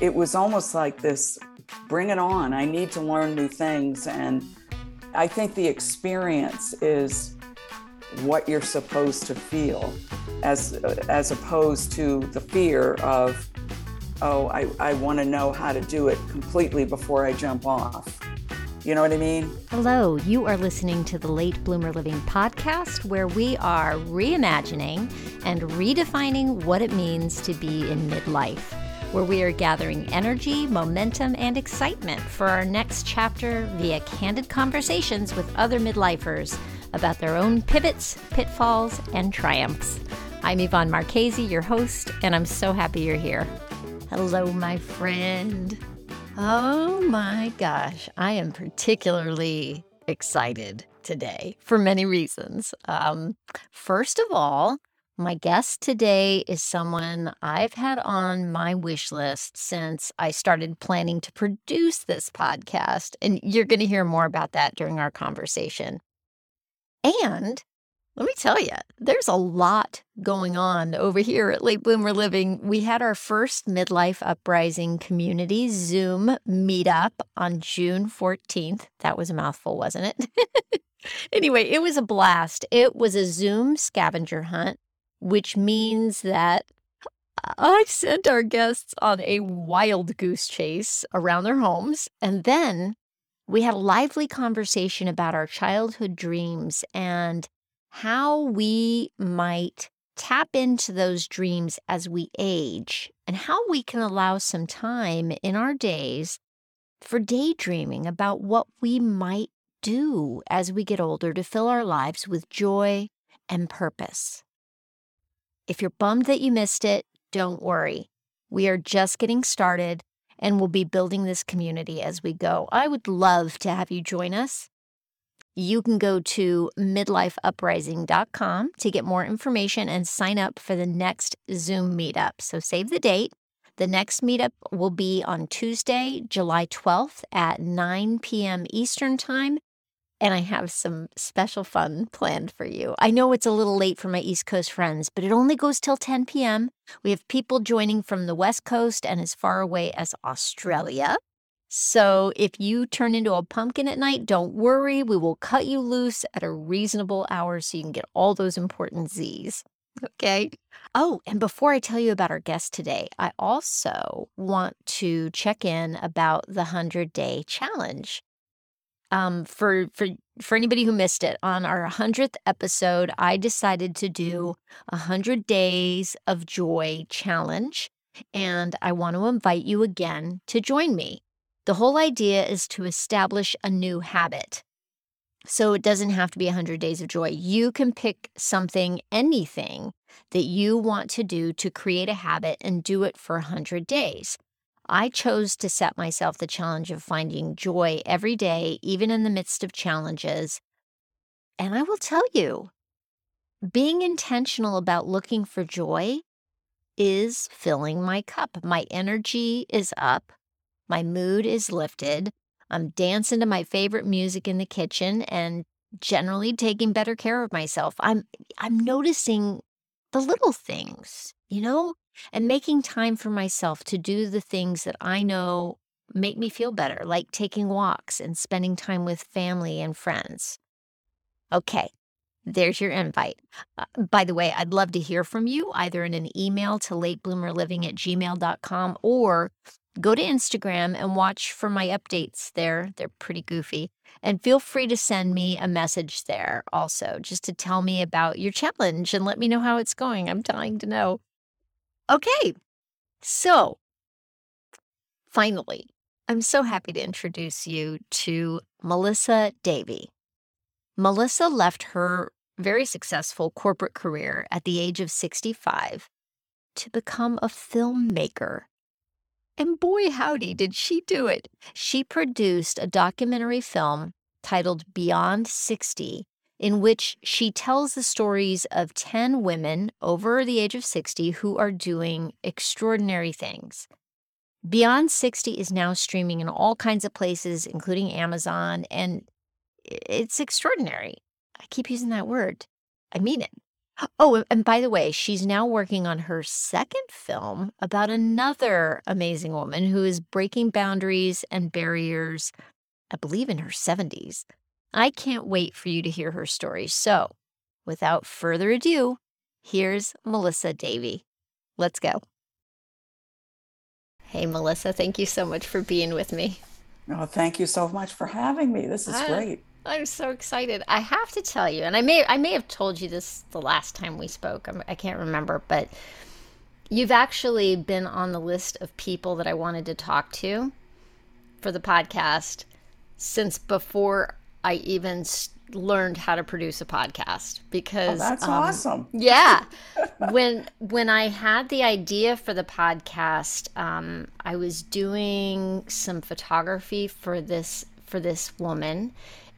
it was almost like this bring it on. I need to learn new things. And I think the experience is what you're supposed to feel as as opposed to the fear of oh i, I want to know how to do it completely before i jump off you know what i mean hello you are listening to the late bloomer living podcast where we are reimagining and redefining what it means to be in midlife where we are gathering energy, momentum, and excitement for our next chapter via candid conversations with other midlifers about their own pivots, pitfalls, and triumphs. I'm Yvonne Marchese, your host, and I'm so happy you're here. Hello, my friend. Oh my gosh, I am particularly excited today for many reasons. Um, first of all, my guest today is someone I've had on my wish list since I started planning to produce this podcast. And you're going to hear more about that during our conversation. And let me tell you, there's a lot going on over here at Late Bloomer Living. We had our first Midlife Uprising Community Zoom meetup on June 14th. That was a mouthful, wasn't it? anyway, it was a blast. It was a Zoom scavenger hunt, which means that I sent our guests on a wild goose chase around their homes. And then we had a lively conversation about our childhood dreams and how we might tap into those dreams as we age and how we can allow some time in our days for daydreaming about what we might do as we get older to fill our lives with joy and purpose. If you're bummed that you missed it, don't worry. We are just getting started and we'll be building this community as we go. I would love to have you join us. You can go to midlifeuprising.com to get more information and sign up for the next Zoom meetup. So save the date. The next meetup will be on Tuesday, July 12th at 9 p.m. Eastern Time and I have some special fun planned for you. I know it's a little late for my East Coast friends, but it only goes till 10 p.m. We have people joining from the West Coast and as far away as Australia. So if you turn into a pumpkin at night, don't worry. We will cut you loose at a reasonable hour so you can get all those important Z's. Okay. Oh, and before I tell you about our guest today, I also want to check in about the 100 day challenge um, for for for anybody who missed it, on our hundredth episode, I decided to do a hundred days of joy challenge, and I want to invite you again to join me. The whole idea is to establish a new habit. So it doesn't have to be 100 days of joy. You can pick something, anything that you want to do to create a habit and do it for 100 days. I chose to set myself the challenge of finding joy every day, even in the midst of challenges. And I will tell you, being intentional about looking for joy is filling my cup. My energy is up, my mood is lifted. I'm dancing to my favorite music in the kitchen and generally taking better care of myself. I'm I'm noticing the little things, you know? And making time for myself to do the things that I know make me feel better, like taking walks and spending time with family and friends. Okay, there's your invite. Uh, by the way, I'd love to hear from you either in an email to latebloomerliving at gmail.com or go to Instagram and watch for my updates there. They're pretty goofy. And feel free to send me a message there also, just to tell me about your challenge and let me know how it's going. I'm dying to know. Okay, so finally, I'm so happy to introduce you to Melissa Davey. Melissa left her very successful corporate career at the age of 65 to become a filmmaker. And boy, howdy, did she do it! She produced a documentary film titled Beyond 60 in which she tells the stories of 10 women over the age of 60 who are doing extraordinary things. Beyond 60 is now streaming in all kinds of places, including Amazon, and it's extraordinary. I keep using that word. I mean it. Oh, and by the way, she's now working on her second film about another amazing woman who is breaking boundaries and barriers, I believe in her 70s. I can't wait for you to hear her story. So, without further ado, here's Melissa Davey. Let's go. Hey, Melissa, thank you so much for being with me. Oh, thank you so much for having me. This is Ah, great. I'm so excited. I have to tell you, and I may I may have told you this the last time we spoke. I'm, I can't remember, but you've actually been on the list of people that I wanted to talk to for the podcast since before I even learned how to produce a podcast Oh, because that's um, awesome. yeah. when when I had the idea for the podcast, um, I was doing some photography for this for this woman,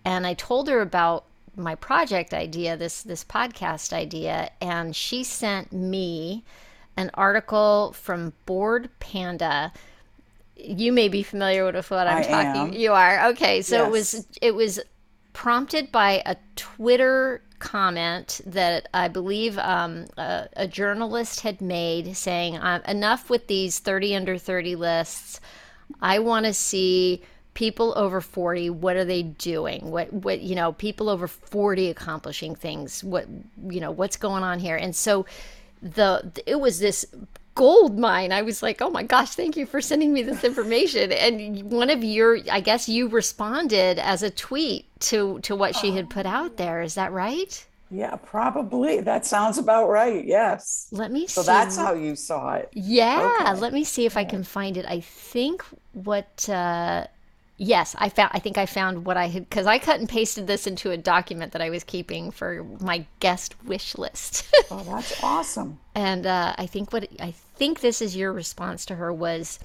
and I told her about my project idea, this this podcast idea, and she sent me an article from Bored Panda. You may be familiar with what I'm I talking. am. You are okay. So it was it was prompted by a Twitter comment that I believe um, a, a journalist had made saying, uh, enough with these 30 under 30 lists. I want to see people over 40 what are they doing? What what you know people over 40 accomplishing things. What you know what's going on here? And so the it was this gold mine i was like oh my gosh thank you for sending me this information and one of your i guess you responded as a tweet to to what she had put out there is that right Yeah, probably. That sounds about right. Yes. let me So see So that's how you saw it. Yeah, Okay. let me see if I can find it. I think what uh yes, I found I think I found what I had cuz I cut and pasted this into a document that I was keeping for my guest wish list. Oh, that's awesome. and uh I think what I think this is your response to her was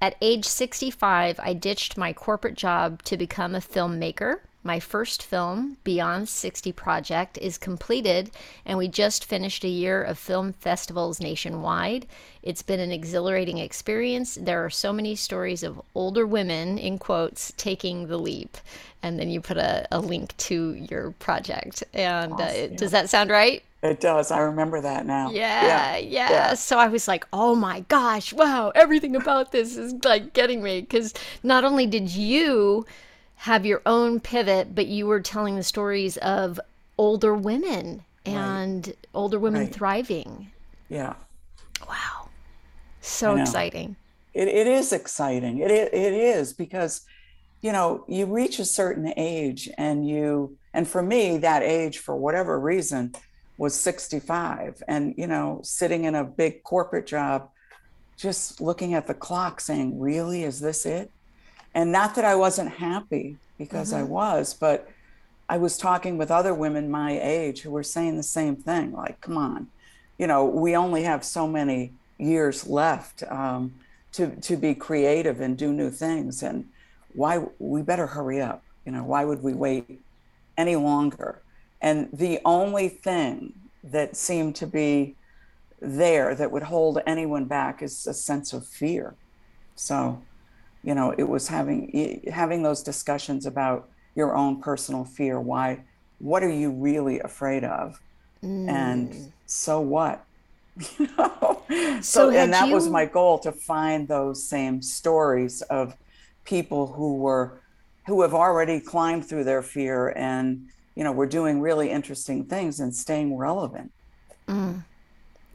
at age 65, I ditched my corporate job to become a filmmaker. My first film, Beyond 60 Project, is completed, and we just finished a year of film festivals nationwide. It's been an exhilarating experience. There are so many stories of older women, in quotes, taking the leap. And then you put a, a link to your project. And uh, Awesome. does that sound right? It does. I remember that now. Yeah, yeah, So I was like, oh my gosh, wow, everything about this is like getting me. Because not only did you have your own pivot, but you were telling the stories of older women and older women Right. thriving. Yeah. Wow. So exciting. It, it is exciting. It, it it is because, you know, you reach a certain age and you and for me that age for whatever reason was 65 and you know sitting in a big corporate job just looking at the clock saying really is this it and not that I wasn't happy because I was but I was talking with other women my age who were saying the same thing like come on you know we only have so many years left um, to to be creative and do new things and why we better hurry up you know why would we wait any longer? And the only thing that seemed to be there that would hold anyone back is a sense of fear. So you know it was having having those discussions about your own personal fear why what are you really afraid of Mm. and so what you know So so, and that was my goal to find those same stories of people who were who have already climbed through their fear and you know were doing really interesting things and staying relevant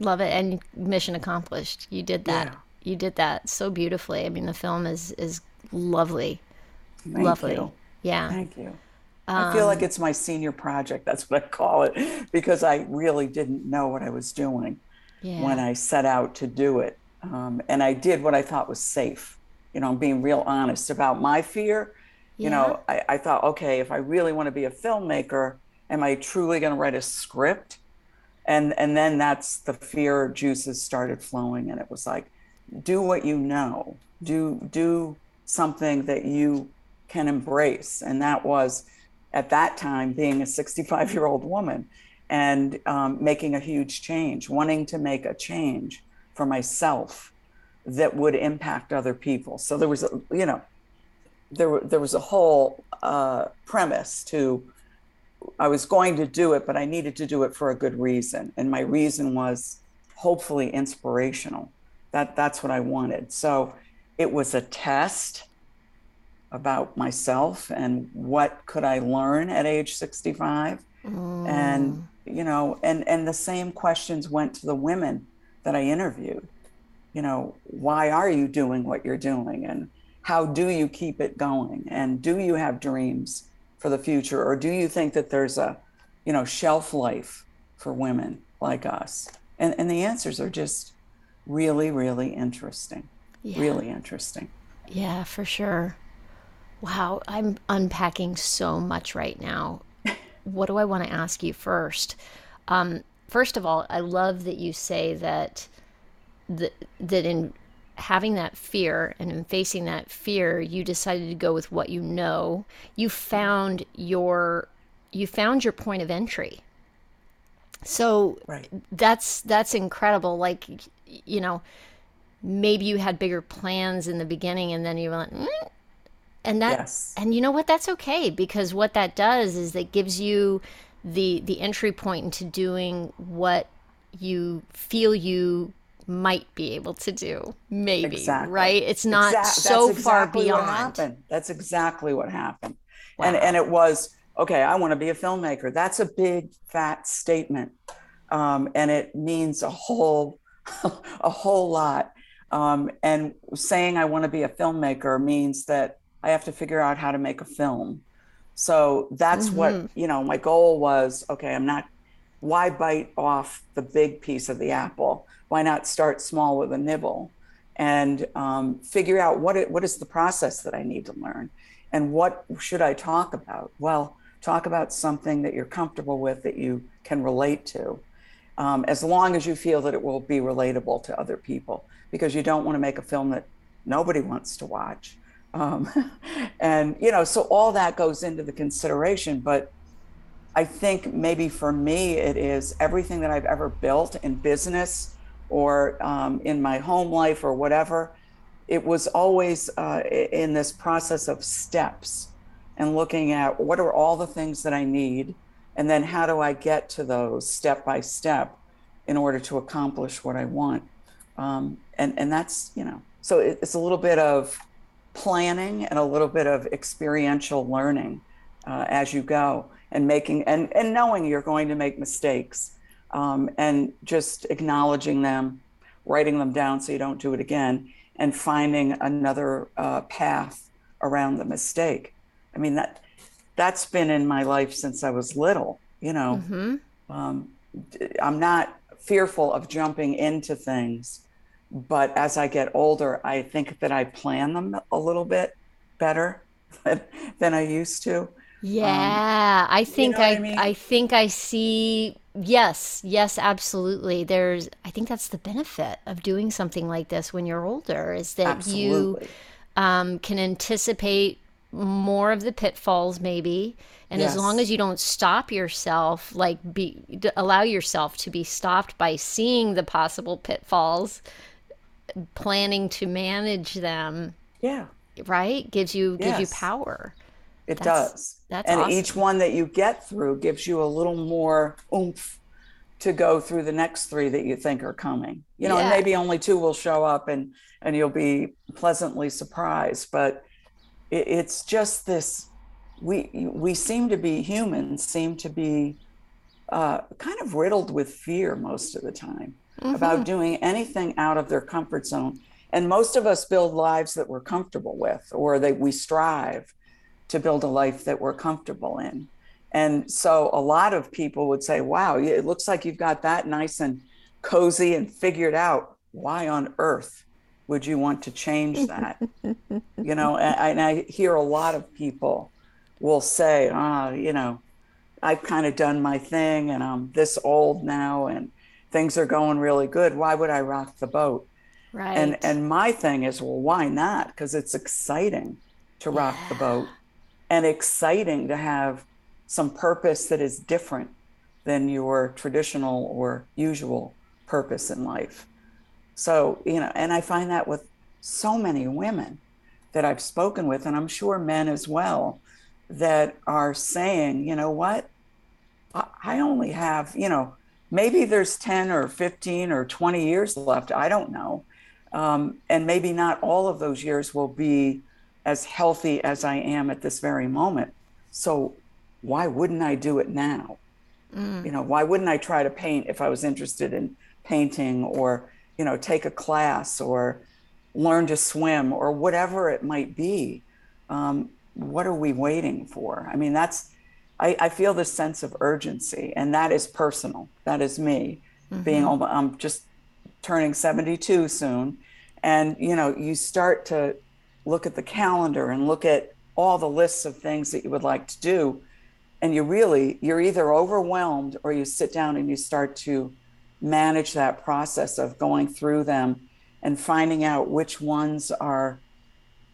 Love it. And mission accomplished. You did that. Yeah. You did that so beautifully. I mean, the film is is lovely. Thank lovely. you. Yeah. Thank you. I feel Um, like it's my senior project. That's what I call it because I really didn't know what I was doing Yeah. when I set out to do it. Um, and I did what I thought was safe. You know, I'm being real honest about my fear. You know, I, I thought, okay, if I really want to be a filmmaker, am I truly going to write a script? And and then that's the fear juices started flowing, and it was like, do what you know, do do something that you can embrace, and that was at that time being a 65 year old woman and um, making a huge change, wanting to make a change for myself that would impact other people. So there was, a, you know, there, there was a whole uh, premise to I was going to do it, but I needed to do it for a good reason. And my reason was hopefully inspirational. That that's what I wanted. So it was a test about myself and what could I learn at age 65. Mm. And you know, and and the same questions went to the women that I interviewed. You know, why are you doing what you're doing and how do you keep it going and do you have dreams for the future or do you think that there's a you know shelf life for women like us and and the answers are just really really interesting yeah. really interesting yeah for sure wow i'm unpacking so much right now what do i want to ask you first um, first of all i love that you say that that that in having that fear and in facing that fear, you decided to go with what you know. You found your you found your point of entry. So right. that's that's incredible. Like you know, maybe you had bigger plans in the beginning, and then you went. Mm. And that, yes. and you know what? That's okay because what that does is it gives you the the entry point into doing what you feel you might be able to do maybe exactly. right it's not exactly. so exactly far beyond that's exactly what happened wow. and and it was okay i want to be a filmmaker that's a big fat statement um, and it means a whole a whole lot. Um, and saying i want to be a filmmaker means that i have to figure out how to make a film. So that's mm-hmm. what you know my goal was okay i'm not why bite off the big piece of the apple? Why not start small with a nibble? And um, figure out what it, what is the process that I need to learn? And what should I talk about? Well, talk about something that you're comfortable with that you can relate to, um, as long as you feel that it will be relatable to other people, because you don't want to make a film that nobody wants to watch. Um, and you know, so all that goes into the consideration. But I think maybe for me, it is everything that I've ever built in business or um, in my home life or whatever, it was always uh, in this process of steps and looking at what are all the things that I need, and then how do I get to those step by step in order to accomplish what I want. Um, and and that's you know, so it, it's a little bit of planning and a little bit of experiential learning uh, as you go, and making and and knowing you're going to make mistakes um, and just acknowledging them, writing them down so you don't do it again, and finding another uh, path around the mistake. I mean that that's been in my life since I was little. You know, mm-hmm. um, I'm not fearful of jumping into things, but as I get older, I think that I plan them a little bit better than, than I used to. Yeah, um, I think you know I, I, mean? I think I see yes, yes, absolutely. There's I think that's the benefit of doing something like this when you're older is that absolutely. you um, can anticipate more of the pitfalls maybe and yes. as long as you don't stop yourself like be allow yourself to be stopped by seeing the possible pitfalls planning to manage them yeah right gives you yes. gives you power it that's, does. That's and awesome. each one that you get through gives you a little more oomph to go through the next three that you think are coming. You know, yeah. and maybe only two will show up and and you'll be pleasantly surprised. But it, it's just this we we seem to be humans seem to be uh, kind of riddled with fear most of the time mm-hmm. about doing anything out of their comfort zone. And most of us build lives that we're comfortable with or that we strive to build a life that we're comfortable in. And so a lot of people would say, wow, it looks like you've got that nice and cozy and figured out. Why on earth would you want to change that? you know, and, and, I hear a lot of people will say, ah, oh, you know, I've kind of done my thing and I'm this old now and things are going really good. Why would I rock the boat? Right. And and my thing is, well, why not? Because it's exciting to rock yeah. the boat and exciting to have some purpose that is different than your traditional or usual purpose in life. So, you know, and I find that with so many women that I've spoken with, and I'm sure men as well, that are saying, you know what, I only have, you know, maybe there's 10 or 15 or 20 years left. I don't know. Um, and maybe not all of those years will be as healthy as I am at this very moment. So why wouldn't I do it now? Mm. You know, why wouldn't I try to paint if I was interested in painting or, you know, take a class or learn to swim or whatever it might be? Um, what are we waiting for? I mean, that's, I, I, feel this sense of urgency, and that is personal. That is me mm-hmm. being, I'm just turning 72 soon. And, you know, you start to look at the calendar and look at all the lists of things that you would like to do and you really you're either overwhelmed or you sit down and you start to manage that process of going through them and finding out which ones are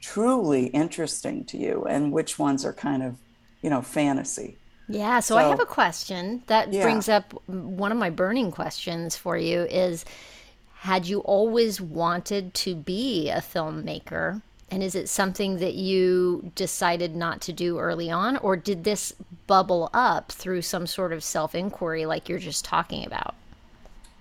truly interesting to you and which ones are kind of you know fantasy yeah so, so i have a question that yeah. brings up one of my burning questions for you is had you always wanted to be a filmmaker and is it something that you decided not to do early on, or did this bubble up through some sort of self inquiry like you're just talking about?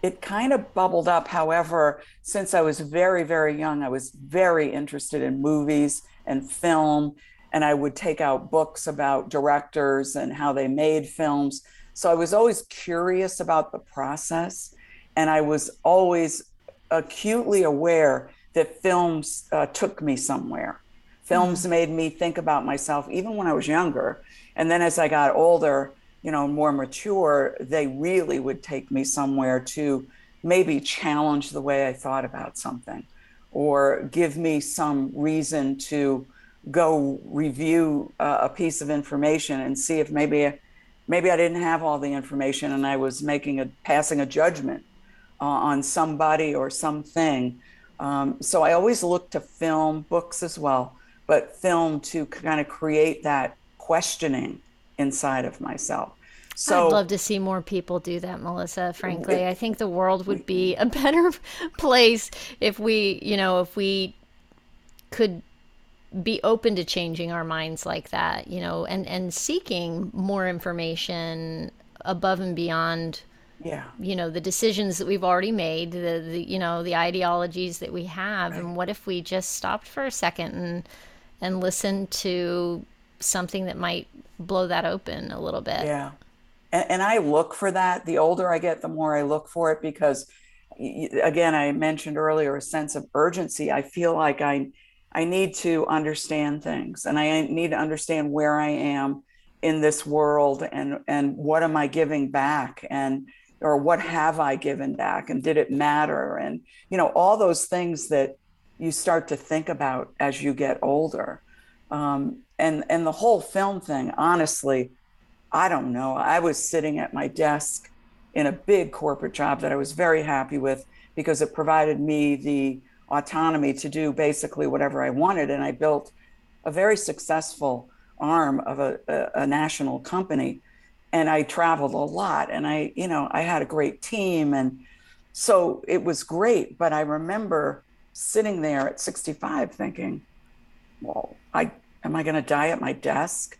It kind of bubbled up. However, since I was very, very young, I was very interested in movies and film. And I would take out books about directors and how they made films. So I was always curious about the process. And I was always acutely aware that films uh, took me somewhere. Films mm-hmm. made me think about myself even when I was younger. And then as I got older, you know, more mature, they really would take me somewhere to maybe challenge the way I thought about something or give me some reason to go review uh, a piece of information and see if maybe maybe I didn't have all the information and I was making a passing a judgment uh, on somebody or something um, so I always look to film, books as well, but film to kind of create that questioning inside of myself. So I'd love to see more people do that, Melissa. Frankly, I think the world would be a better place if we, you know, if we could be open to changing our minds like that, you know, and and seeking more information above and beyond yeah you know the decisions that we've already made the, the you know the ideologies that we have right. and what if we just stopped for a second and and listened to something that might blow that open a little bit yeah and, and i look for that the older i get the more i look for it because again i mentioned earlier a sense of urgency i feel like i i need to understand things and i need to understand where i am in this world and and what am i giving back and or what have I given back and did it matter? And, you know, all those things that you start to think about as you get older. Um, and, and the whole film thing, honestly, I don't know. I was sitting at my desk in a big corporate job that I was very happy with because it provided me the autonomy to do basically whatever I wanted. And I built a very successful arm of a, a, a national company and I traveled a lot and I, you know, I had a great team and so it was great. But I remember sitting there at 65 thinking, well, I am I going to die at my desk?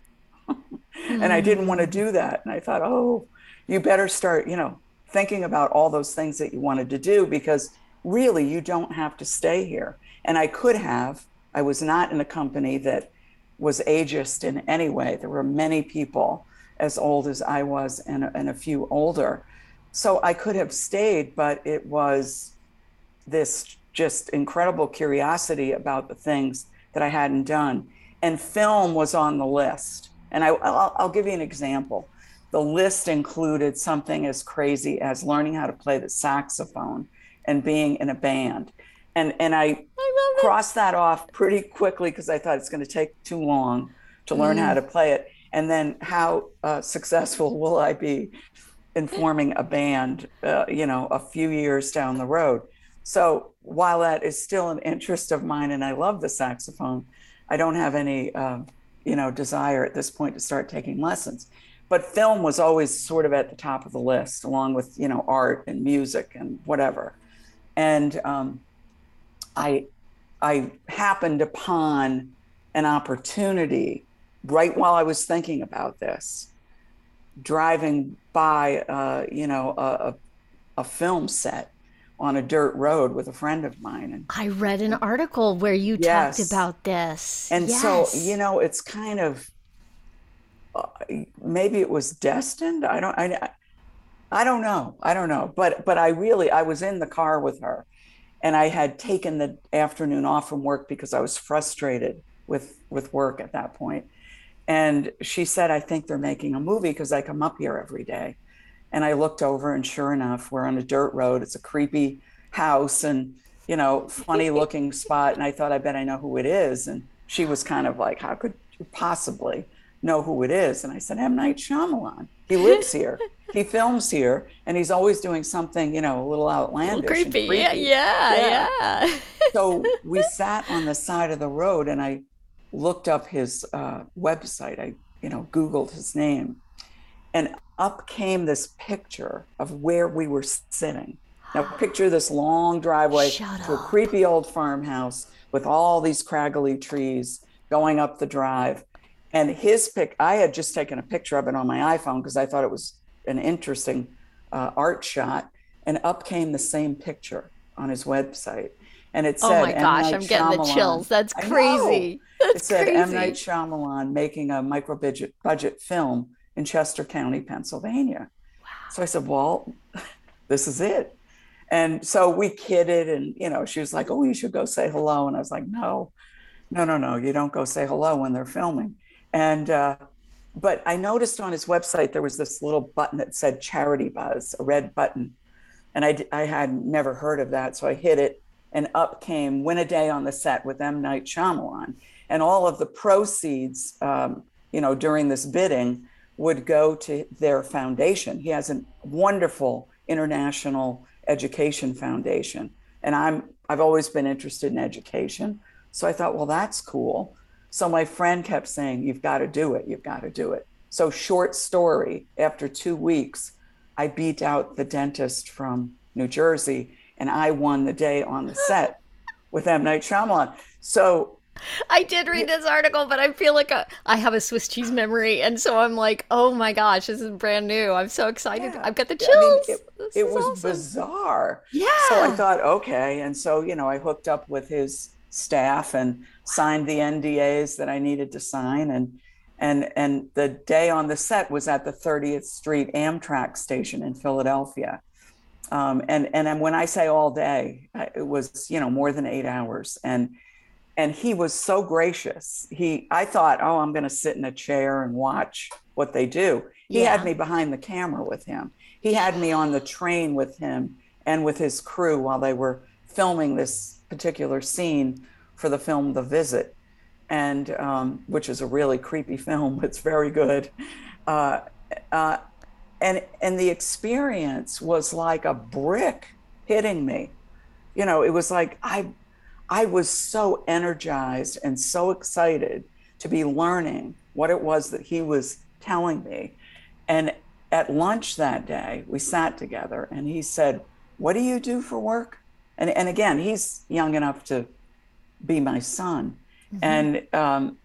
And I didn't want to mm. do that. And I thought, oh, you better start, you know, thinking about all those things that you wanted to do because really you don't have to stay here. And I could have. I was not in a company that was ageist in any way. There were many people as old as I was and, and a few older. So I could have stayed, but it was this just incredible curiosity about the things that I hadn't done. And film was on the list. And I, I'll, I'll give you an example. The list included something as crazy as learning how to play the saxophone and being in a band. And, and I, I crossed that off pretty quickly because I thought it's going to take too long to learn mm. how to play it and then how uh, successful will I be in forming a band, uh, you know, a few years down the road. So while that is still an interest of mine, and I love the saxophone, I don't have any, uh, you know, desire at this point to start taking lessons. But film was always sort of at the top of the list, along with you know art and music and whatever. And um, I, I happened upon an opportunity right while I was thinking about this driving by, uh, you know, a, a film set on a dirt road with a friend of mine. And I read an article where you yes. talked about this. And yes. so, you know, it's kind of uh, maybe it was destined. I don't I I don't know. I don't know. But but I really I was in the car with her and I had taken the afternoon off from work because I was frustrated with with work at that point. And she said, I think they're making a movie because I come up here every day. And I looked over, and sure enough, we're on a dirt road. It's a creepy house and, you know, funny looking spot. And I thought, I bet I know who it is. And she was kind of like, How could you possibly know who it is? And I said, M. Night Shyamalan. He lives here. he films here, and he's always doing something, you know, a little outlandish. A little creepy. creepy. Yeah, yeah, yeah. yeah. so we sat on the side of the road, and I looked up his uh, website. I, you know, Googled his name, and up came this picture of where we were sitting. Now, picture this long driveway Shut to up. a creepy old farmhouse with all these craggly trees going up the drive. And his pic, I had just taken a picture of it on my iPhone because I thought it was an interesting uh, art shot. And up came the same picture on his website. And it oh said, "Oh my gosh, I'm getting the chills. That's crazy." That's it said crazy. M Night Shyamalan making a micro budget budget film in Chester County, Pennsylvania. Wow. So I said, "Well, this is it." And so we kidded, and you know, she was like, "Oh, you should go say hello," and I was like, "No, no, no, no, you don't go say hello when they're filming." And uh, but I noticed on his website there was this little button that said "Charity Buzz," a red button, and I I had never heard of that, so I hit it, and up came "Win a Day on the Set" with M Night Shyamalan and all of the proceeds, um, you know, during this bidding would go to their foundation. He has a wonderful international education foundation, and I'm I've always been interested in education, so I thought, well, that's cool. So my friend kept saying, "You've got to do it. You've got to do it." So short story. After two weeks, I beat out the dentist from New Jersey, and I won the day on the set with M Night Shyamalan. So I did read this article, but I feel like a, I have a Swiss cheese memory, and so I'm like, oh my gosh, this is brand new. I'm so excited. Yeah. I've got the chills. I mean, it, it was awesome. bizarre. Yeah. So I thought, okay, and so you know, I hooked up with his staff and signed the NDAs that I needed to sign, and and and the day on the set was at the 30th Street Amtrak station in Philadelphia. Um, and and when I say all day, it was you know more than eight hours, and and he was so gracious. He, I thought, oh, I'm going to sit in a chair and watch what they do. He yeah. had me behind the camera with him. He had me on the train with him and with his crew while they were filming this particular scene for the film The Visit, and um, which is a really creepy film. It's very good, uh, uh, and and the experience was like a brick hitting me. You know, it was like I I was so energized and so excited to be learning what it was that he was telling me. And at lunch that day, we sat together and he said, What do you do for work? And, and again, he's young enough to be my son. Mm-hmm. And, um,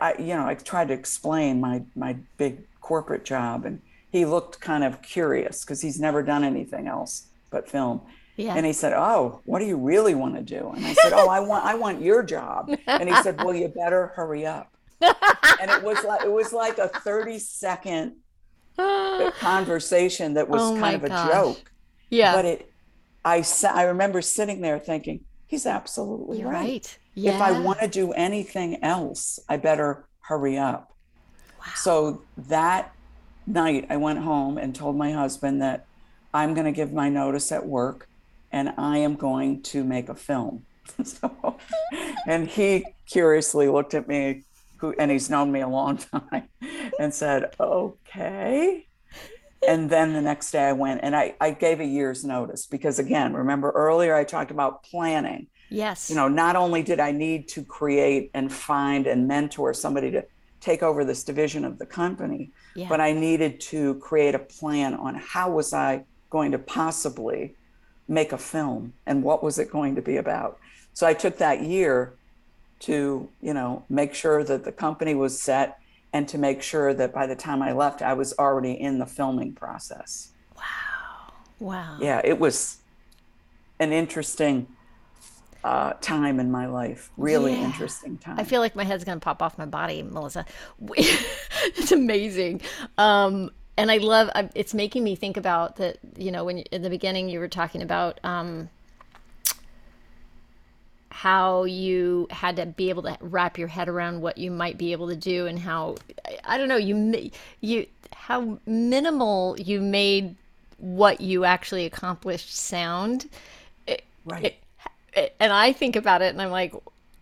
I, you know, I tried to explain my, my big corporate job, and he looked kind of curious because he's never done anything else but film. Yeah. And he said, "Oh, what do you really want to do?" And I said, "Oh, I want I want your job." And he said, "Well, you better hurry up." and it was like it was like a 30 second conversation that was oh kind of a gosh. joke. Yeah. But it I I remember sitting there thinking, he's absolutely right. right. Yeah. If I want to do anything else, I better hurry up. Wow. So that night I went home and told my husband that I'm going to give my notice at work and I am going to make a film. so, and he curiously looked at me, who, and he's known me a long time, and said, okay. And then the next day I went and I, I gave a year's notice because, again, remember earlier I talked about planning. Yes. You know, not only did I need to create and find and mentor somebody to take over this division of the company, yeah. but I needed to create a plan on how was I going to possibly make a film and what was it going to be about. So I took that year to, you know, make sure that the company was set and to make sure that by the time I left, I was already in the filming process. Wow. Wow. Yeah, it was an interesting uh, time in my life. Really Yeah. interesting time. I feel like my head's gonna pop off my body, Melissa. it's amazing, um, and I love. It's making me think about that. You know, when you- in the beginning you were talking about um, how you had to be able to wrap your head around what you might be able to do, and how I- don't know you you how minimal you made what you actually accomplished sound. right. and I think about it and I'm like,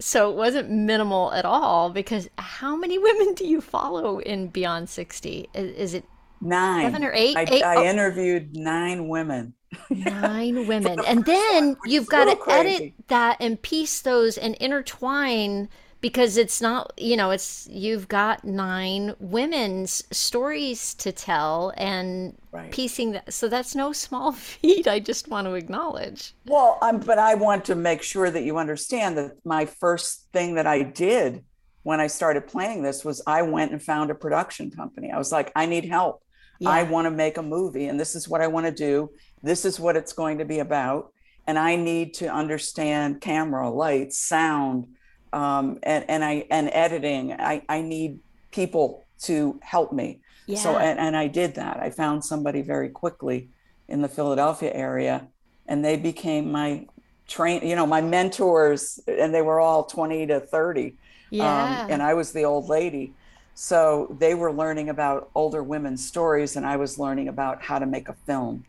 so it wasn't minimal at all because how many women do you follow in Beyond 60? Is, is it Nine. seven or eight? I, Eight? I Oh. interviewed nine women. nine women? And then you've got to little edit that and piece those and intertwine because it's not, you know, it's you've got nine women's stories to tell and Right. piecing that. So that's no small feat. I just want to acknowledge. Well, um, but I want to make sure that you understand that my first thing that I did when I started planning this was I went and found a production company. I was like, I need help. I want to make a movie, and this is what I want to do. This is what it's going to be about. And I need to understand camera, lights, sound, um, and, and I and editing. I, I need people to help me. So and, and I did that. I found somebody very quickly in the Philadelphia area, and they became my train, you know, my mentors, and they were all 20 to 30. Yeah. Um, and I was the old lady. So they were learning about older women's stories, and I was learning about how to make a film.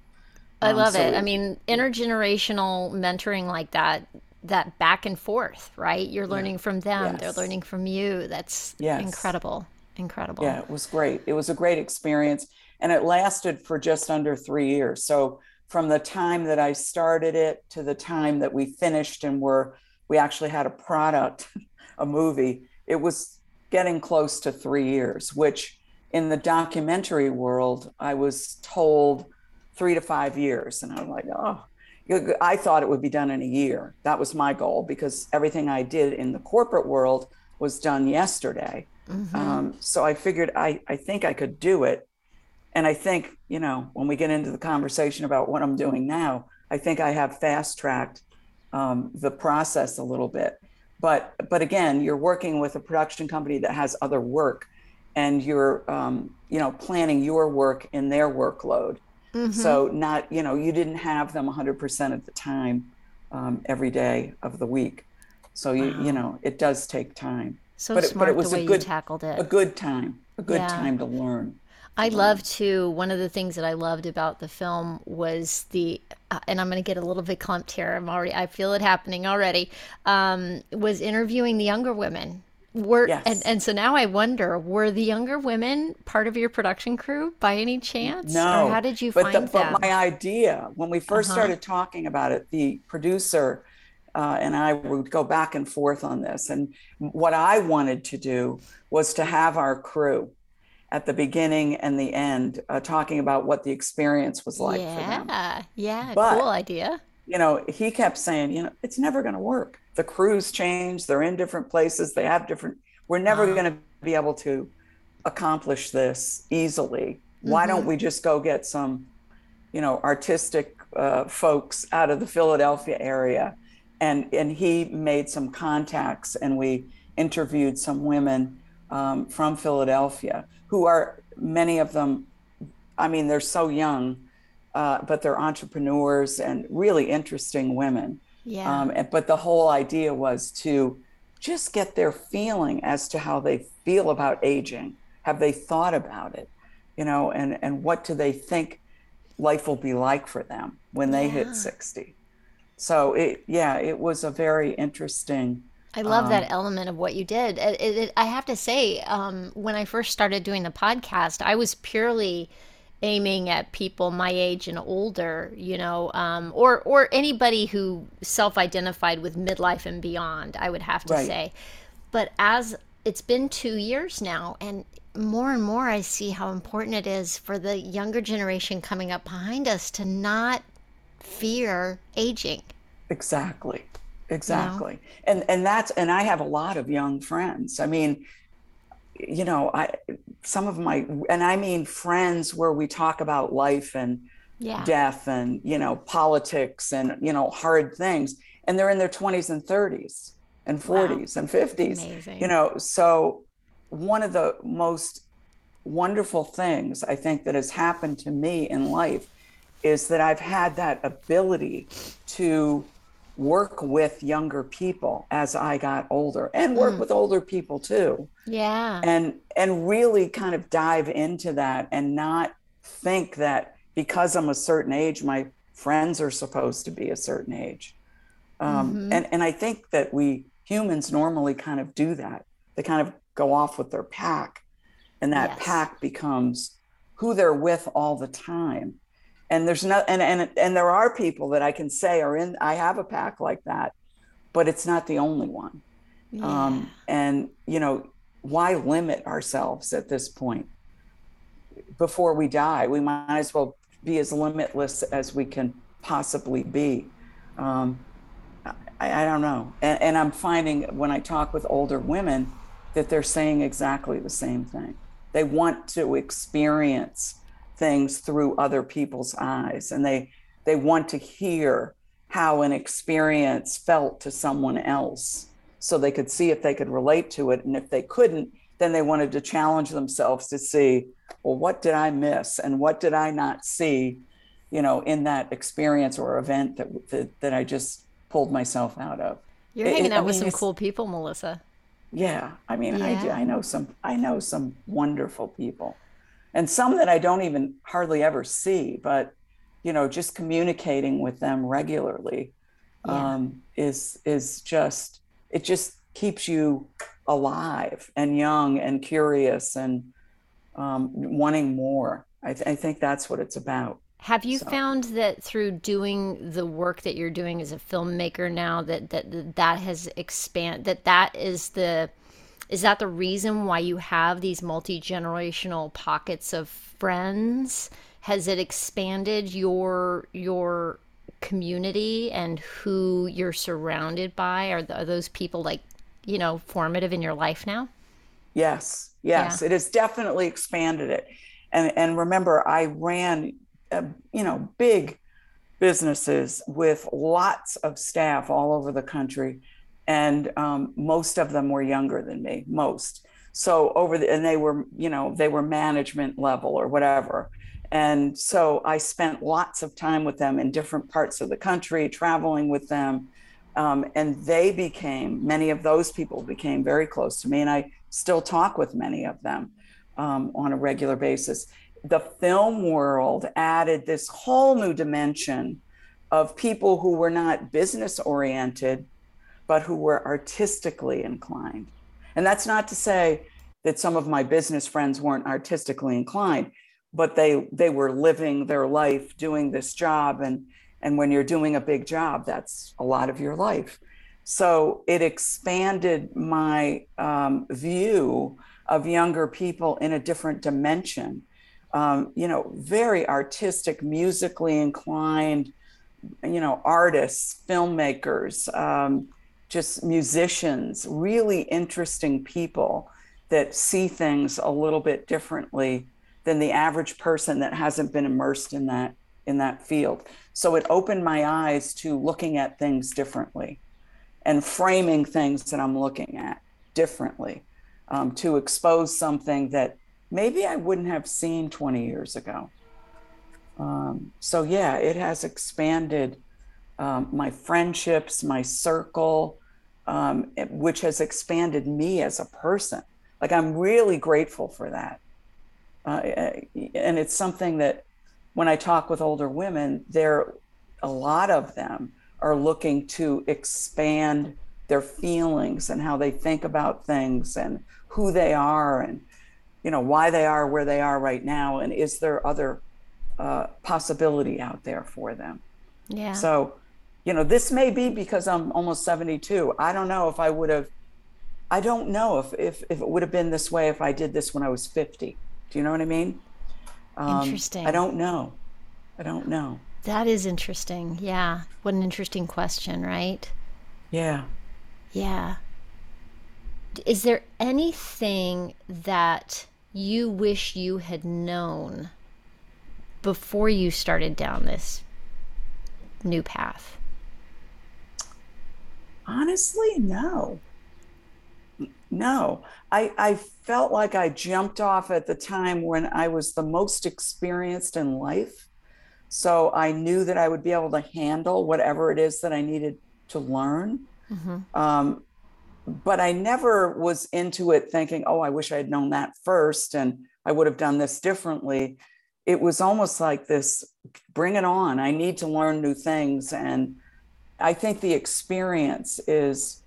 I Um, love so it. I mean, intergenerational mentoring like that, that back and forth, right? You're learning from them, they're learning from you. That's Yes. incredible. Incredible. Yeah, it was great. It was a great experience. And it lasted for just under three years. So from the time that I started it to the time that we finished and were we actually had a product, a movie, it was getting close to three years, which in the documentary world, I was told three to five years. And I'm like, oh, I thought it would be done in a year. That was my goal because everything I did in the corporate world was done yesterday. Um, so I figured I, I think I could do it. And I think, you know, when we get into the conversation about what I'm doing now, I think I have fast tracked um, the process a little bit. But but again, you're working with a production company that has other work, and you're um, you know planning your work in their workload. So not you know you didn't have them 100% of the time um, every day of the week. So you you know it does take time. So But it- but smart it was the a way you good- tackled it. A good time, a good Yeah. time to learn. I love too. One of the things that I loved about the film was the, uh, and I'm going to get a little bit clumped here. I'm already, I feel it happening already. Um, was interviewing the younger women. Were Yes. and, and so now I wonder, were the younger women part of your production crew by any chance? No. Or how did you but find the, them? Uh-huh. But my idea, when we 1st started talking about it, the producer uh, and I would go back and forth on this. And what I wanted to do was to have our crew at the beginning and the end uh, talking about what the experience was like for them. yeah, yeah, cool idea. you know, he kept saying, you know, it's never going to work. The crews change, they're in different places, they have different, we're never Wow. going to be able to accomplish this easily. Why don't we just go get some, you know, artistic uh, folks out of the Philadelphia area? And, and he made some contacts and we interviewed some women um, from Philadelphia who are, many of them, I mean, they're so young, uh, but they're entrepreneurs and really interesting women. Yeah. Um, and, but the whole idea was to just get their feeling as to how they feel about aging. Have they thought about it? You know, and, and what do they think life will be like for them when they Yeah. hit 60? So it, yeah, it was a very interesting. I love Um, that element of what you did. It, it, I have to say, um, when I first started doing the podcast, I was purely aiming at people my age and older, you know, um, or or anybody who self-identified with midlife and beyond. I would have to Right. say, but as it's been two years now, and more and more, I see how important it is for the younger generation coming up behind us to not fear aging. Exactly. Exactly. And and that's and I have a lot of young friends. I mean, you know, I some of my and I mean friends where we talk about life and yeah. death and you know politics and you know hard things, and they're in their 20s and 30s and 40s wow. and 50s. Amazing. You know, so one of the most wonderful things I think that has happened to me in life is that I've had that ability to work with younger people as I got older and work mm. with older people too. Yeah. And and really kind of dive into that and not think that because I'm a certain age my friends are supposed to be a certain age. Um, mm-hmm. and and I think that we humans normally kind of do that. They kind of go off with their pack and that yes. pack becomes who they're with all the time and there's no and and and there are people that I can say are in I have a pack like that, but it's not the only one. Yeah. Um, and you know, why limit ourselves at this point? Before we die, we might as well be as limitless as we can possibly be. Um, I, I, don't know, and, and I'm finding when I talk with older women that they're saying exactly the same thing. They want to experience things through other people's eyes and they they want to hear how an experience felt to someone else so they could see if they could relate to it and if they couldn't then they wanted to challenge themselves to see well what did i miss and what did i not see you know in that experience or event that that, that i just pulled myself out of? You're hanging it, out I with some cool people melissa. Yeah i mean yeah. i do i know some i know some wonderful people and some that I don't even hardly ever see, but you know, just communicating with them regularly yeah. um, is is just it just keeps you alive and young and curious and um, wanting more. I, th- I, think that's what it's about. Have you so. found that through doing the work that you're doing as a filmmaker now that that that has expand that that is the is that the reason why you have these multi generational pockets of friends? Has it expanded your your community and who you're surrounded by? Are, are those people like you know formative in your life now? Yes, yes, yeah. it has definitely expanded it. And and remember, I ran, uh, you know, big businesses with lots of staff all over the country and um, most of them were younger than me most. So over the and they were you know they were management level or whatever. And so i spent lots of time with them in different parts of the country traveling with them. Um, and they became many of those people became very close to me and i still talk with many of them um, on a regular basis. The film world added this whole new dimension of people who were not business oriented but who were artistically inclined. And that's not to say that some of my business friends weren't artistically inclined, but they they were living their life doing this job and and when you're doing a big job, that's a lot of your life. So it expanded my um, view of younger people in a different dimension. Um, you know, very artistic, musically inclined, you know, artists, filmmakers, um, just musicians, really interesting people that see things a little bit differently than the average person that hasn't been immersed in that in that field. So it opened my eyes to looking at things differently and framing things that I'm looking at differently um, to expose something that maybe I wouldn't have seen 20 years ago. Um, so yeah, it has expanded um, my friendships, my circle, um, which has expanded me as a person. Like I'm really grateful for that. Uh, and it's something that when I talk with older women, there, a lot of them are looking to expand their feelings and how they think about things and who they are and you know why they are where they are right now and is there other uh, possibility out there for them yeah so you know, this may be because I'm almost 72. I don't know if I would have, I don't know if, if, if it would have been this way if I did this when I was 50. Do you know what I mean? Um, interesting. I don't know. I don't know. That is interesting. Yeah. What an interesting question, right? Yeah. Yeah. is there anything that you wish you had known before you started down this new path? Honestly, no. No. I, I felt like I jumped off at the time when I was the most experienced in life. So I knew that I would be able to handle whatever it is that I needed to learn. Mm-hmm. Um, but I never was into it thinking, oh, I wish I had known that first and I would have done this differently. It was almost like this bring it on. I need to learn new things. And I think the experience is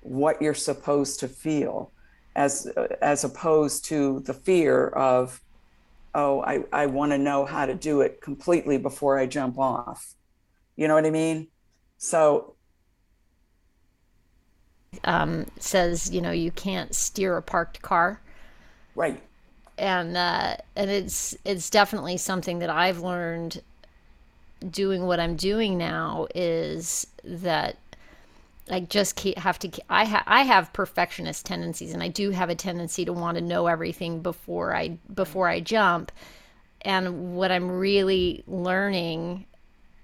what you're supposed to feel as as opposed to the fear of oh i, I want to know how to do it completely before i jump off. You know what i mean? So um, says you know you can't steer a parked car. Right. And uh, and it's it's definitely something that i've learned doing what i'm doing now is that I just have to. I ha, I have perfectionist tendencies, and I do have a tendency to want to know everything before I before I jump. And what I'm really learning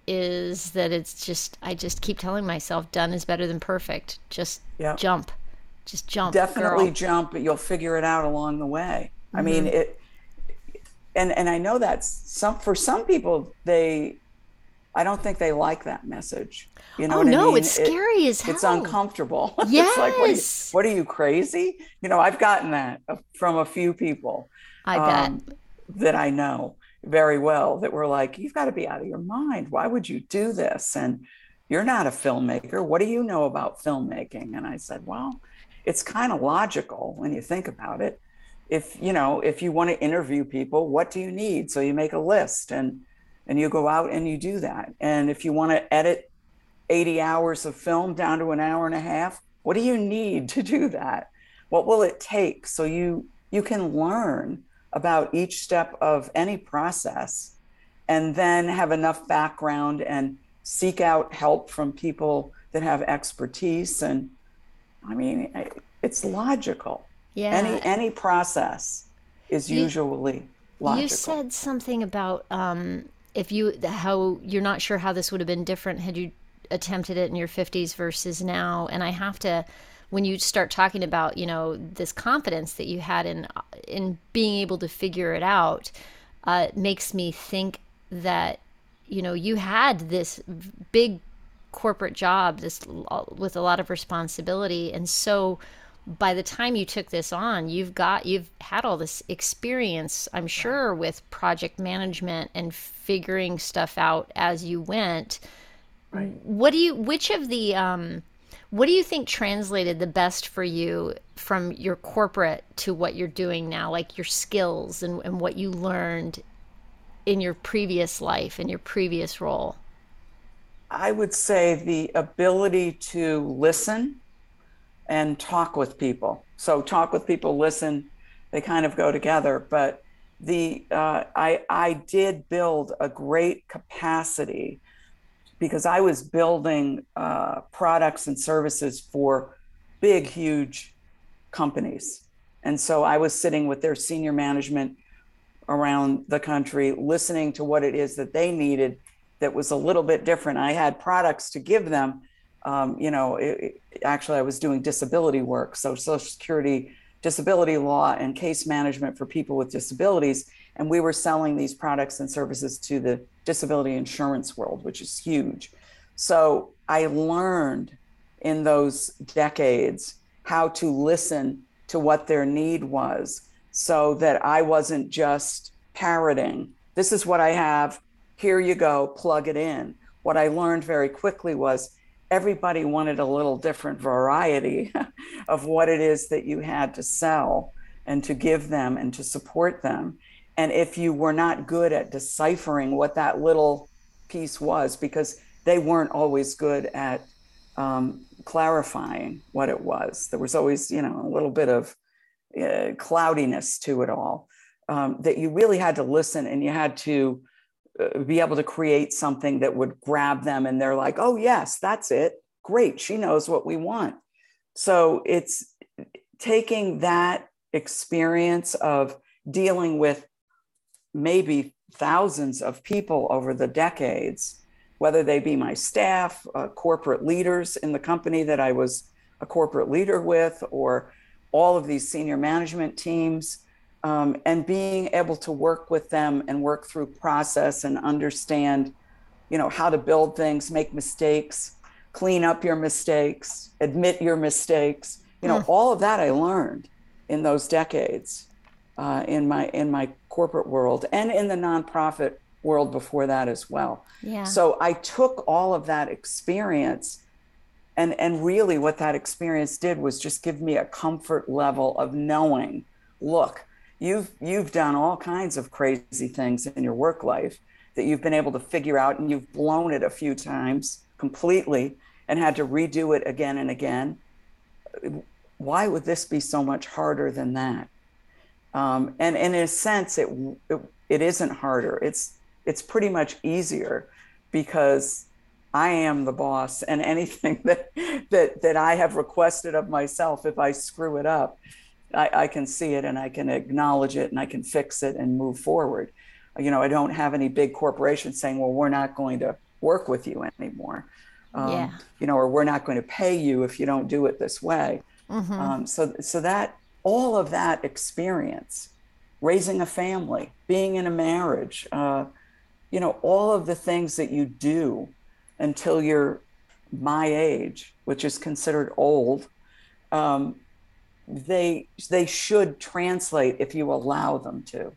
is that it's just I just keep telling myself done is better than perfect. Just yep. jump, just jump. Definitely girl. jump, but you'll figure it out along the way. Mm-hmm. I mean it, and and I know that's some for some people they I don't think they like that message. You know? Oh no, I mean? it's scary it, as hell. It's uncomfortable. Yes. it's like, what are, you, what are, you, crazy? You know, I've gotten that from a few people. I um, bet that I know very well that were like, "You've got to be out of your mind. Why would you do this?" And you're not a filmmaker. What do you know about filmmaking? And I said, "Well, it's kind of logical when you think about it. If you know, if you want to interview people, what do you need? So you make a list and." And you go out and you do that. And if you want to edit 80 hours of film down to an hour and a half, what do you need to do that? What will it take so you you can learn about each step of any process and then have enough background and seek out help from people that have expertise and I mean it's logical. Yeah. Any any process is you, usually logical. You said something about um, if you how you're not sure how this would have been different had you attempted it in your 50s versus now. And i have to when you start talking about you know this confidence that you had in in being able to figure it out uh, makes me think that you know you had this big corporate job this with a lot of responsibility. And so by the time you took this on, you've got you've had all this experience, I'm sure, with project management and figuring stuff out as you went. Right. What do you which of the um what do you think translated the best for you from your corporate to what you're doing now, like your skills and, and what you learned in your previous life, in your previous role? I would say the ability to listen and talk with people. So talk with people, listen, they kind of go together. But the uh, I I did build a great capacity because I was building uh, products and services for big, huge companies, and so I was sitting with their senior management around the country, listening to what it is that they needed that was a little bit different. I had products to give them, um, you know, it, it, actually I was doing disability work, so Social Security, disability law, and case management for people with disabilities, and we were selling these products and services to the disability insurance world, which is huge. So I learned in those decades how to listen to what their need was, so that I wasn't just parroting. This is what I have. Here you go. Plug it in. What I learned very quickly was everybody wanted a little different variety of what it is that you had to sell and to give them and to support them. And if you were not good at deciphering what that little piece was, because they weren't always good at um, clarifying what it was, there was always, you know, a little bit of uh, cloudiness to it all. Um, that you really had to listen and you had to be able to create something that would grab them and they're like oh yes that's it. Great. She knows what we want. So it's taking that experience of dealing with maybe thousands of people over the decades, whether they be my staff, uh, corporate leaders in the company that I was a corporate leader with, or all of these senior management teams, um, and being able to work with them and work through process and understand, you know, how to build things, make mistakes, clean up your mistakes, admit your mistakes. You know, mm. all of that I learned in those decades uh, in my in my corporate world and in the nonprofit world before that as well. Yeah. So I took all of that experience and and really what that experience did was just give me a comfort level of knowing, look, you've you've done all kinds of crazy things in your work life that you've been able to figure out and you've blown it a few times completely and had to redo it again and again. Why would this be so much harder than that? Um, and, and in a sense, it, it it isn't harder. It's it's pretty much easier because I am the boss, and anything that that that I have requested of myself, if I screw it up, I, I can see it and I can acknowledge it and I can fix it and move forward. You know, I don't have any big corporations saying, "Well, we're not going to work with you anymore," um, yeah. you know, or we're not going to pay you if you don't do it this way. Mm-hmm. Um, so, so that all of that experience, raising a family, being in a marriage, uh, you know, all of the things that you do until you're my age, which is considered old, um, they they should translate if you allow them to,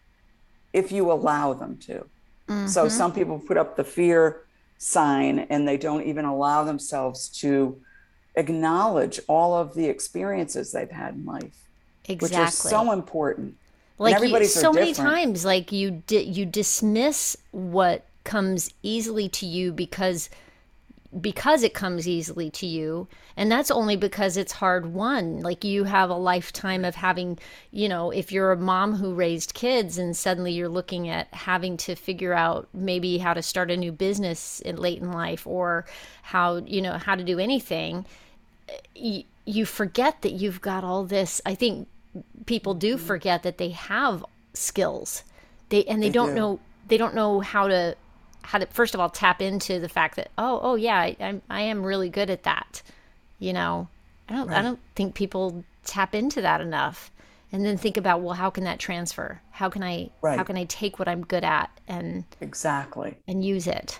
if you allow them to. Mm-hmm. So some people put up the fear sign and they don't even allow themselves to acknowledge all of the experiences they've had in life exactly. which are so important. Like you, so many times, like you di- you dismiss what comes easily to you because because it comes easily to you and that's only because it's hard won like you have a lifetime of having you know if you're a mom who raised kids and suddenly you're looking at having to figure out maybe how to start a new business in late in life or how you know how to do anything you, you forget that you've got all this i think people do forget that they have skills. They and they, they don't do. know they don't know how to how to first of all tap into the fact that oh oh yeah I, I'm I am really good at that. You know, I don't right. I don't think people tap into that enough. And then think about well how can that transfer? How can I right. how can I take what I'm good at and Exactly. and use it?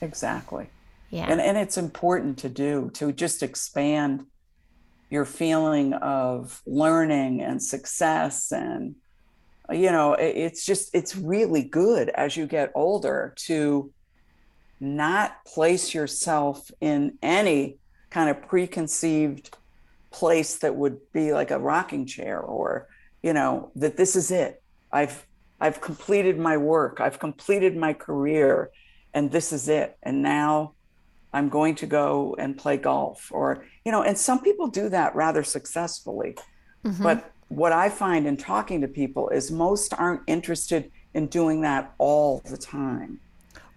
Exactly. Yeah. And and it's important to do to just expand your feeling of learning and success and you know it's just it's really good as you get older to not place yourself in any kind of preconceived place that would be like a rocking chair or you know that this is it i've i've completed my work i've completed my career and this is it and now I'm going to go and play golf or you know and some people do that rather successfully. Mm-hmm. But what I find in talking to people is most aren't interested in doing that all the time.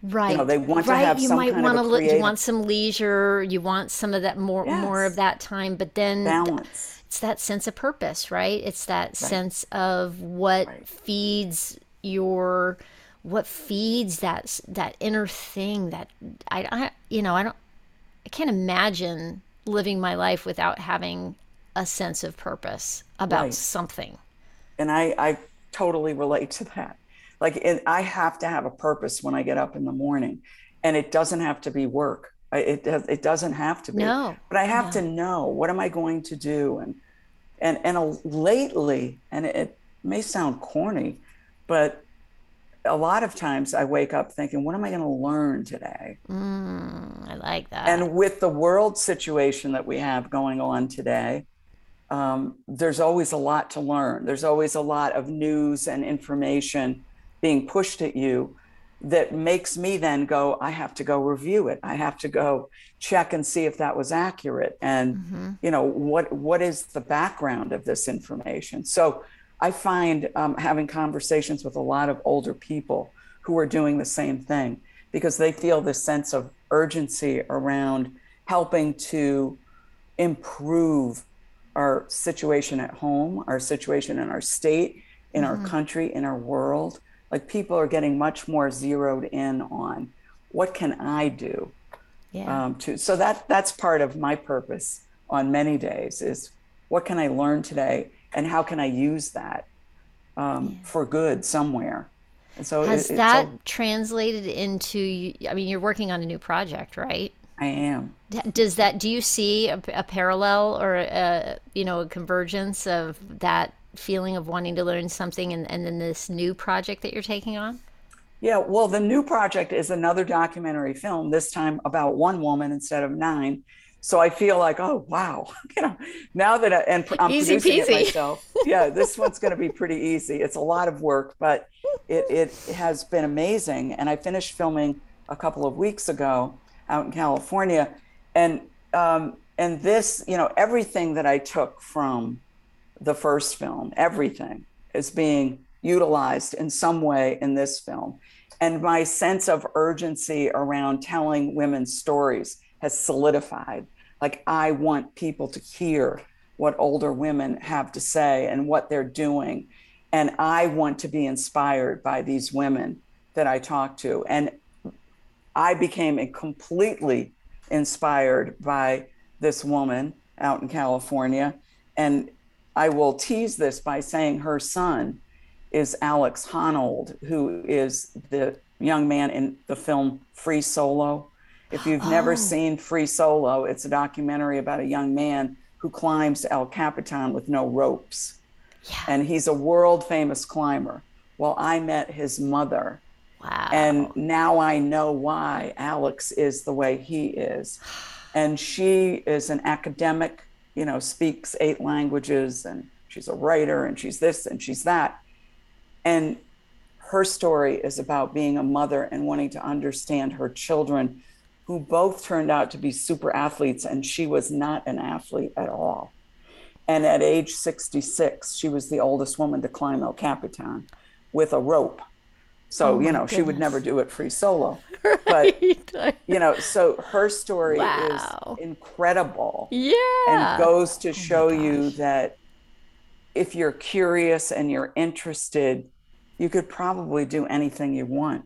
Right. You know, they want right. to have you some might kind want of to creative... you want some leisure, you want some of that more yes. more of that time, but then balance. It's that sense of purpose, right? It's that right. sense of what right. feeds your what feeds that that inner thing that I, I you know I don't I can't imagine living my life without having a sense of purpose about right. something. And I I totally relate to that. Like it, I have to have a purpose when I get up in the morning, and it doesn't have to be work. I, it it doesn't have to be. No, but I have no. to know what am I going to do, and and and a, lately, and it, it may sound corny, but a lot of times I wake up thinking, what am I going to learn today? Mm, I like that. And with the world situation that we have going on today, um, there's always a lot to learn. There's always a lot of news and information being pushed at you that makes me then go, I have to go review it. I have to go check and see if that was accurate. And, mm-hmm. you know, what what is the background of this information? So I find um, having conversations with a lot of older people who are doing the same thing because they feel this sense of urgency around helping to improve our situation at home, our situation in our state, in Mm-hmm. our country, in our world. Like people are getting much more zeroed in on what can I do Yeah. um, to so that that's part of my purpose on many days is what can I learn today and how can I use that um, for good somewhere. And so Has it- that a- translated into? I mean, you're working on a new project, right? I am. Does that? Do you see a, a parallel or a you know a convergence of that feeling of wanting to learn something and, and then this new project that you're taking on? Yeah, well, the new project is another documentary film, this time about one woman instead of nine. So I feel like, oh wow, you know, now that I, and I'm Easy producing it peasy. myself, yeah, this one's going to be pretty easy. It's a lot of work, but it it has been amazing. And I finished filming a couple of weeks ago out in California, and um, and this, you know, everything that I took from the first film, everything is being utilized in some way in this film. And my sense of urgency around telling women's stories has solidified. Like, I want people to hear what older women have to say and what they're doing. And I want to be inspired by these women that I talk to. And I became completely inspired by this woman out in California. And I will tease this by saying her son is Alex Honnold, who is the young man in the film Free Solo. If you've never oh. seen Free Solo, it's a documentary about a young man who climbs El Capitan with no ropes. And he's a world famous climber. Well, I met his mother Wow. and now I know why Alex is the way he is. And she is an academic, you know, speaks eight languages and she's a writer and she's this and she's that. And her story is about being a mother and wanting to understand her children, who both turned out to be super athletes, and she was not an athlete at all. And at age 66, she was the oldest woman to climb El Capitan with a rope. So, Oh you know, she would never do it free solo. But, you know, so her story Wow. is incredible yeah. and goes Oh to show you that if you're curious and you're interested, you could probably do anything you want.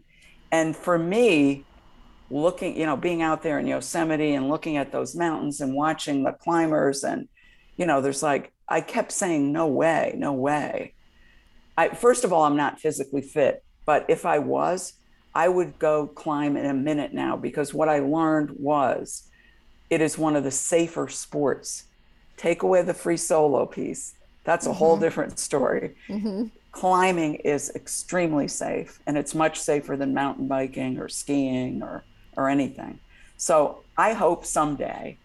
And for me, looking, you know, being out there in Yosemite and looking at those mountains and watching the climbers, and, you know, there's like, I kept saying, no way, no way. I, first of all, I'm not physically fit, but if I was, I would go climb in a minute now because what I learned was it is one of the safer sports. Take away the free solo piece. That's a mm-hmm. whole different story. Mm-hmm. Climbing is extremely safe and it's much safer than mountain biking or skiing or, or anything. So I hope someday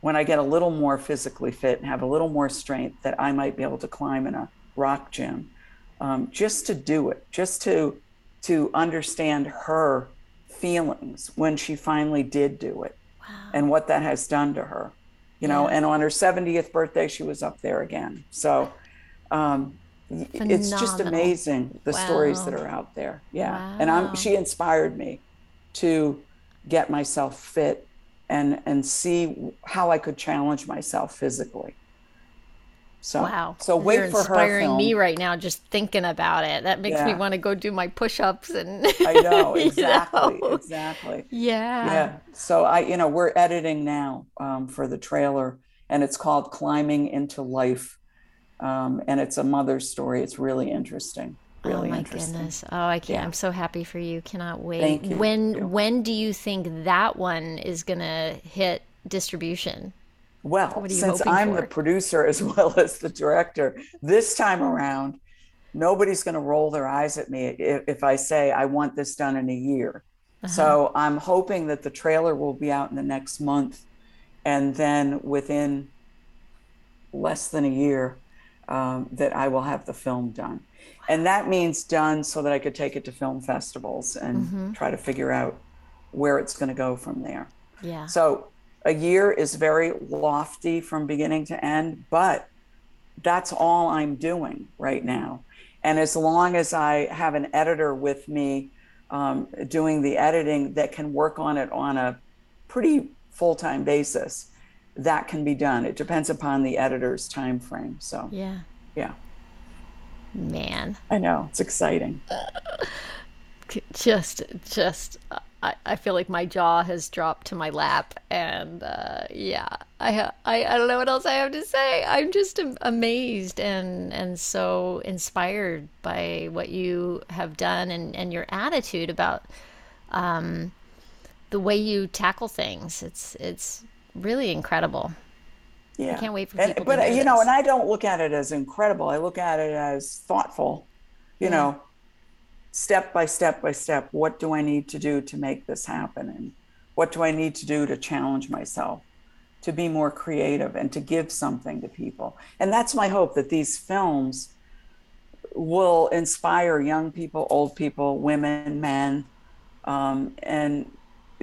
when I get a little more physically fit and have a little more strength that I might be able to climb in a rock gym um, just to do it, just to to understand her feelings when she finally did do it and what that has done to her you know and on her 70th birthday she was up there again. So um, it's just amazing the stories that are out there. Yeah. And i'm she inspired me to get myself fit and and see how i could challenge myself physically so Wow. so wait You're for her inspiring me right now just thinking about it. That makes me want to go do my push-ups and i know you exactly know? exactly Yeah. yeah so i you know we're editing now um, for the trailer and it's called climbing into life um, and it's a mother's story it's really interesting really oh my interesting goodness. Oh, I can't. Yeah. I'm so happy for you. Cannot wait. Thank you. When Thank you. when do you think that one is going to hit distribution? Well What are you since i'm the producer as well as the director this time around nobody's going to roll their eyes at me if, if i say i want this done in a year Uh-huh. so i'm hoping that the trailer will be out in the next month and then within less than a year um, that I will have the film done. And that means done so that I could take it to film festivals and Mm-hmm. try to figure out where it's going to go from there. Yeah. So a year is very lofty from beginning to end, but that's all I'm doing right now. And as long as I have an editor with me um, doing the editing that can work on it on a pretty full time basis, that can be done. It depends upon the editor's time frame. So yeah, yeah. Man, I know it's exciting. Just, just I, I feel like my jaw has dropped to my lap, and uh, yeah, I, I I don't know what else I have to say. I'm just amazed and and so inspired by what you have done and and your attitude about um, the way you tackle things. It's it's really incredible. Yeah, I can't wait for people. And, but you know, and I don't look at it as incredible. I look at it as thoughtful. You yeah. know, step by step by step, what do I need to do to make this happen? And what do I need to do to challenge myself, to be more creative and to give something to people? And that's my hope that these films will inspire young people, old people, women, men, um, and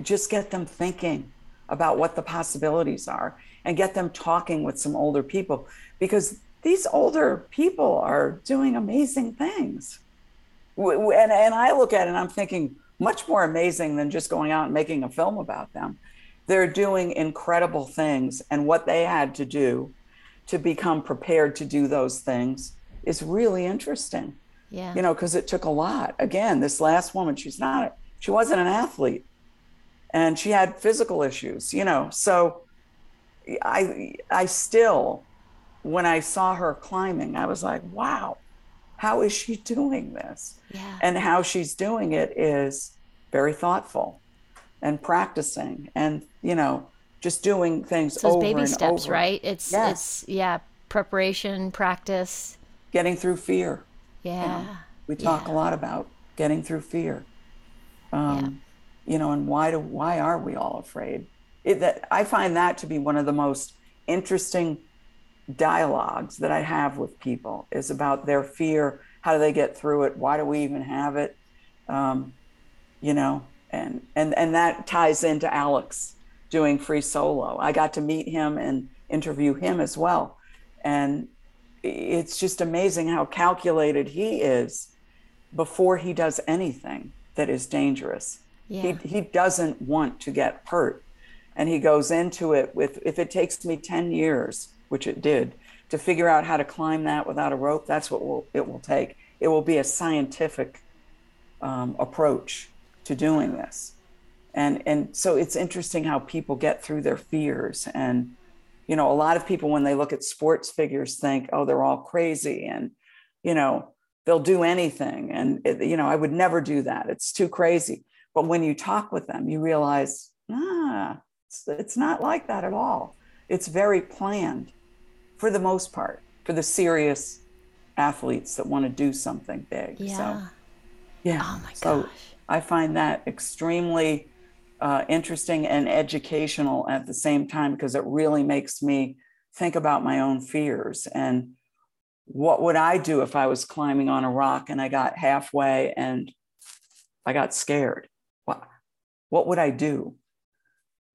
just get them thinking about what the possibilities are and get them talking with some older people because these older people are doing amazing things and, and I look at it and I'm thinking much more amazing than just going out and making a film about them. They're doing incredible things, and what they had to do to become prepared to do those things is really interesting. Yeah. You know, because it took a lot. Again, this last woman, she's not, she wasn't an athlete and she had physical issues, you know. So I I still when I saw her climbing, I was like, wow, how is she doing this? Yeah. And how she's doing it is very thoughtful and practicing and, you know, just doing things so over baby and steps, over. right? It's yes. it's yeah, preparation, practice, getting through fear. Yeah. You know, we talk yeah. a lot about getting through fear. Um, yeah. you know, and why do why are we all afraid? It, that I find that to be one of the most interesting dialogues that I have with people is about their fear. How do they get through it? Why do we even have it? Um, you know, and and and that ties into Alex doing free solo. I got to meet him and interview him as well, and it's just amazing how calculated he is before he does anything that is dangerous. Yeah. He he doesn't want to get hurt, and he goes into it with if it takes me ten years which it did, to figure out how to climb that without a rope, that's what will, it will take. It will be a scientific um, approach to doing this. And, and so it's interesting how people get through their fears. And, you know, a lot of people, when they look at sports figures, think, oh, they're all crazy and, you know, they'll do anything. And, it, you know, I would never do that. It's too crazy. But when you talk with them, you realize, ah, it's, it's not like that at all. It's very planned for the most part, for the serious athletes that want to do something big. Yeah. So, yeah. Oh my so gosh. I find that extremely uh, interesting and educational at the same time because it really makes me think about my own fears and what would I do if I was climbing on a rock and I got halfway and I got scared? What, what would I do?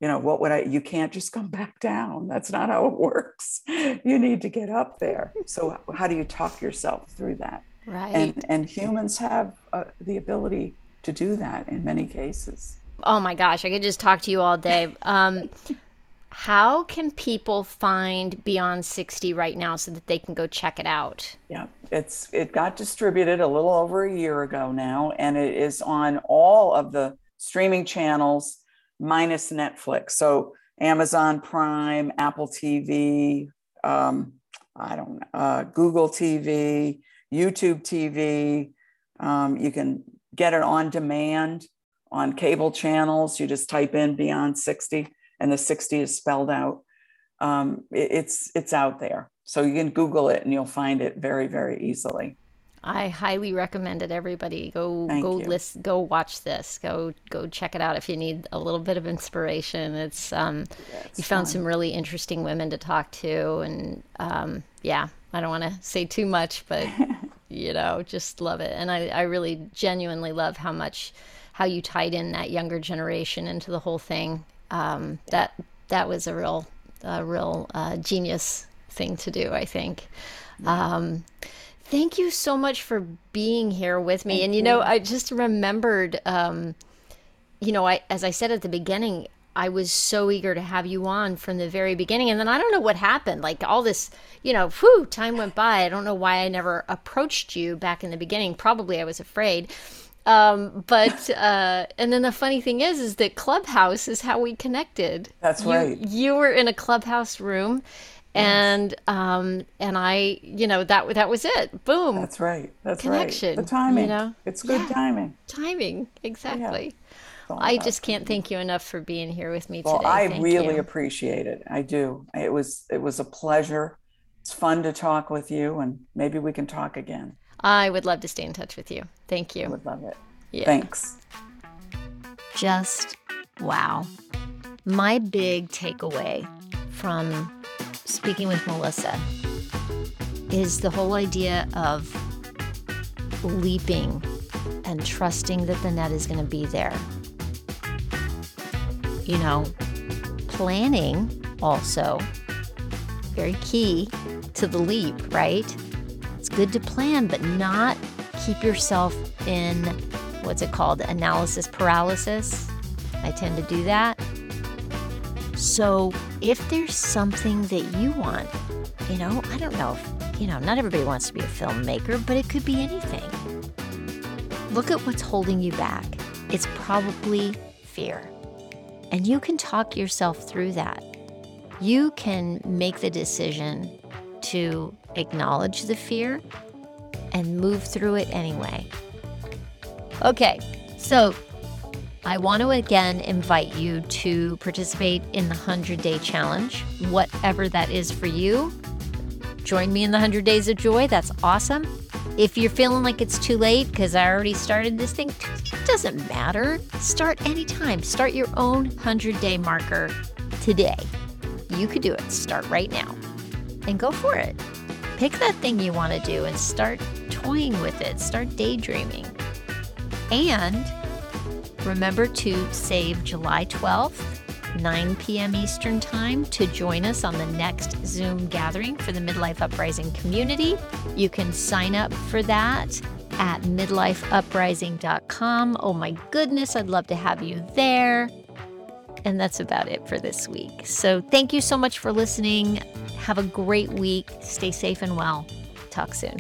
You know what would i you can't just come back down. That's not how it works. You need to get up there. So how do you talk yourself through that? Right. And and humans have uh, the ability to do that in many cases. Oh my gosh i could just talk to you all day. Um, how can people find beyond 60 right now so that they can go check it out? Yeah it's it got distributed a little over a year ago now and it is on all of the streaming channels minus Netflix. So Amazon Prime, Apple TV, um, I don't know, uh, Google TV, YouTube TV. Um, you can get it on demand on cable channels. You just type in Beyond 60, and the 60 is spelled out. Um, it, it's it's out there, so you can Google it, and you'll find it very very easily. I highly recommend it. Everybody, go Thank go you. list, go watch this. Go go check it out if you need a little bit of inspiration. It's um, Yeah, you found fun. some really interesting women to talk to, and um, yeah, I don't want to say too much, but you know, just love it. And I I really genuinely love how much how you tied in that younger generation into the whole thing. Um, that that was a real a real uh, genius thing to do. I think. Um, thank you so much for being here with me. Thank and you know. I just remembered, um, you know, I as I said at the beginning, I was so eager to have you on from the very beginning. And then I don't know what happened. Like all this, you know, whew, time went by. I don't know why I never approached you back in the beginning. Probably I was afraid. Um, but uh, and then the funny thing is, is that Clubhouse is how we connected. That's you, right. You were in a Clubhouse room, and um, and I, you know, that that was it. Boom. That's right. That's Connection, right. The timing. you know? It's good Yeah. timing. Timing, exactly. All I just can't thank you enough for being here with me Well, today. I Thank really you. appreciate it. I do. It was it was a pleasure. It's fun to talk with you, and maybe we can talk again. I would love to stay in touch with you. Thank you. I would love it. Yeah. Thanks. just wow. My big takeaway from speaking with Melissa is the whole idea of leaping and trusting that the net is going to be there. You know, planning also very key to the leap, right? It's good to plan, but not keep yourself in what's it called? Analysis paralysis. I tend to do that. So if there's something that you want, you know, I don't know, if, you know, not everybody wants to be a filmmaker, but it could be anything. Look at what's holding you back. It's probably fear. And you can talk yourself through that. You can make the decision to acknowledge the fear and move through it anyway. Okay, so I want to again invite you to participate in the 100 Day Challenge, whatever that is for you. Join me in the 100 Days of Joy. That's awesome. If you're feeling like it's too late because I already started this thing, it doesn't matter. Start anytime. Start your own 100 day marker today. You could do it. Start right now and go for it. Pick that thing you want to do and start toying with it. Start daydreaming. And remember to save July 12th, 9 p.m. Eastern Time, to join us on the next Zoom gathering for the Midlife Uprising community. You can sign up for that at midlifeuprising.com. Oh my goodness, I'd love to have you there. And that's about it for this week. So thank you so much for listening. Have a great week. Stay safe and well. Talk soon.